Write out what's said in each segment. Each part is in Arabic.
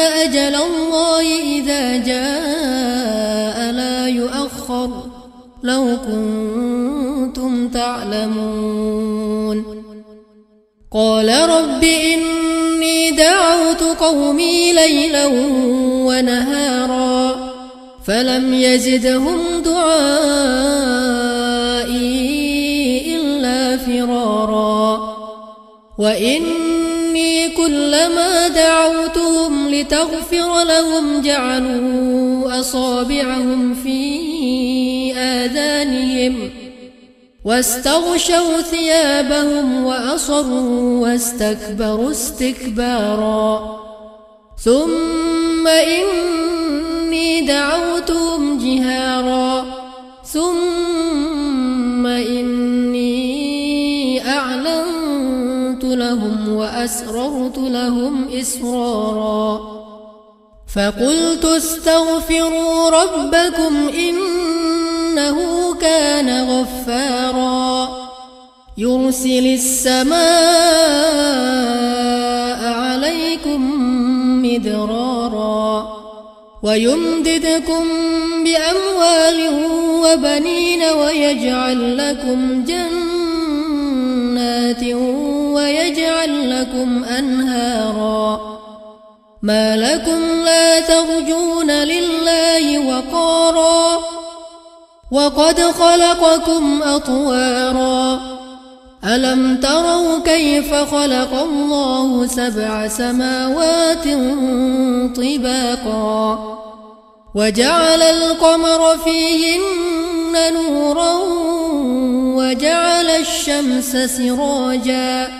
أجل الله إذا جاء لا يؤخر لو كنتم تعلمون قال رب إني دعوت قومي ليلا ونهارا فلم يزدهم دعائي إلا فرارا وإني كلما دعوتهم لتغفر لهم جعلوا أصابعهم في آذانهم واستغشوا ثيابهم وأصروا واستكبروا استكبارا ثم إني دعوتهم جهارا وأسررت لهم إسرارا. فقلت استغفروا ربكم إنه كان غفارا. يرسل السماء عليكم مدرارا. ويمددكم بأموال وبنين ويجعل لكم جنات ويجعل لكم أنهارا. ما لكم لا ترجون لله وقارا. وقد خلقكم أطوارا. ألم تروا كيف خلق الله سبع سماوات طباقا؟ وجعل القمر فيهن نورا وجعل الشمس سراجا.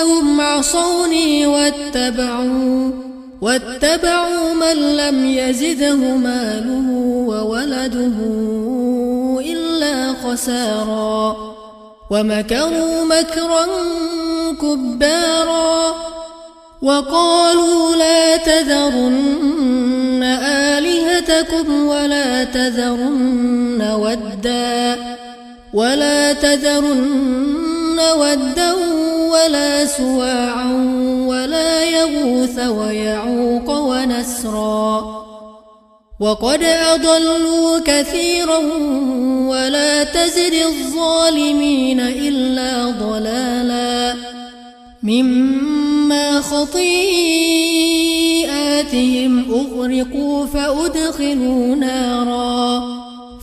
إنهم عصوني واتبعوا واتبعوا من لم يزده ماله وولده إلا خسارا ومكروا مكرا كبارا وقالوا لا تذرن آلهتكم ولا تذرن ودا ولا تذرن ودا ولا سواعا ولا يغوث ويعوق ونسرا. وقد أضلوا كثيرا ولا تزد الظالمين إلا ضلالا. مما خطيئاتهم أغرقوا فأدخلوا نارا.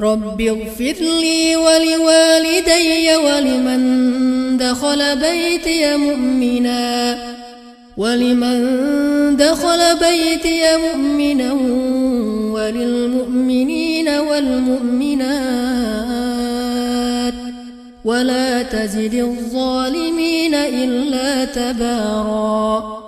رب اغفر لي ولوالدي ولمن دخل بيتي مؤمنا ولمن دخل بيتي مؤمنا وللمؤمنين والمؤمنات. ولا تزد الظالمين إلا تباراً.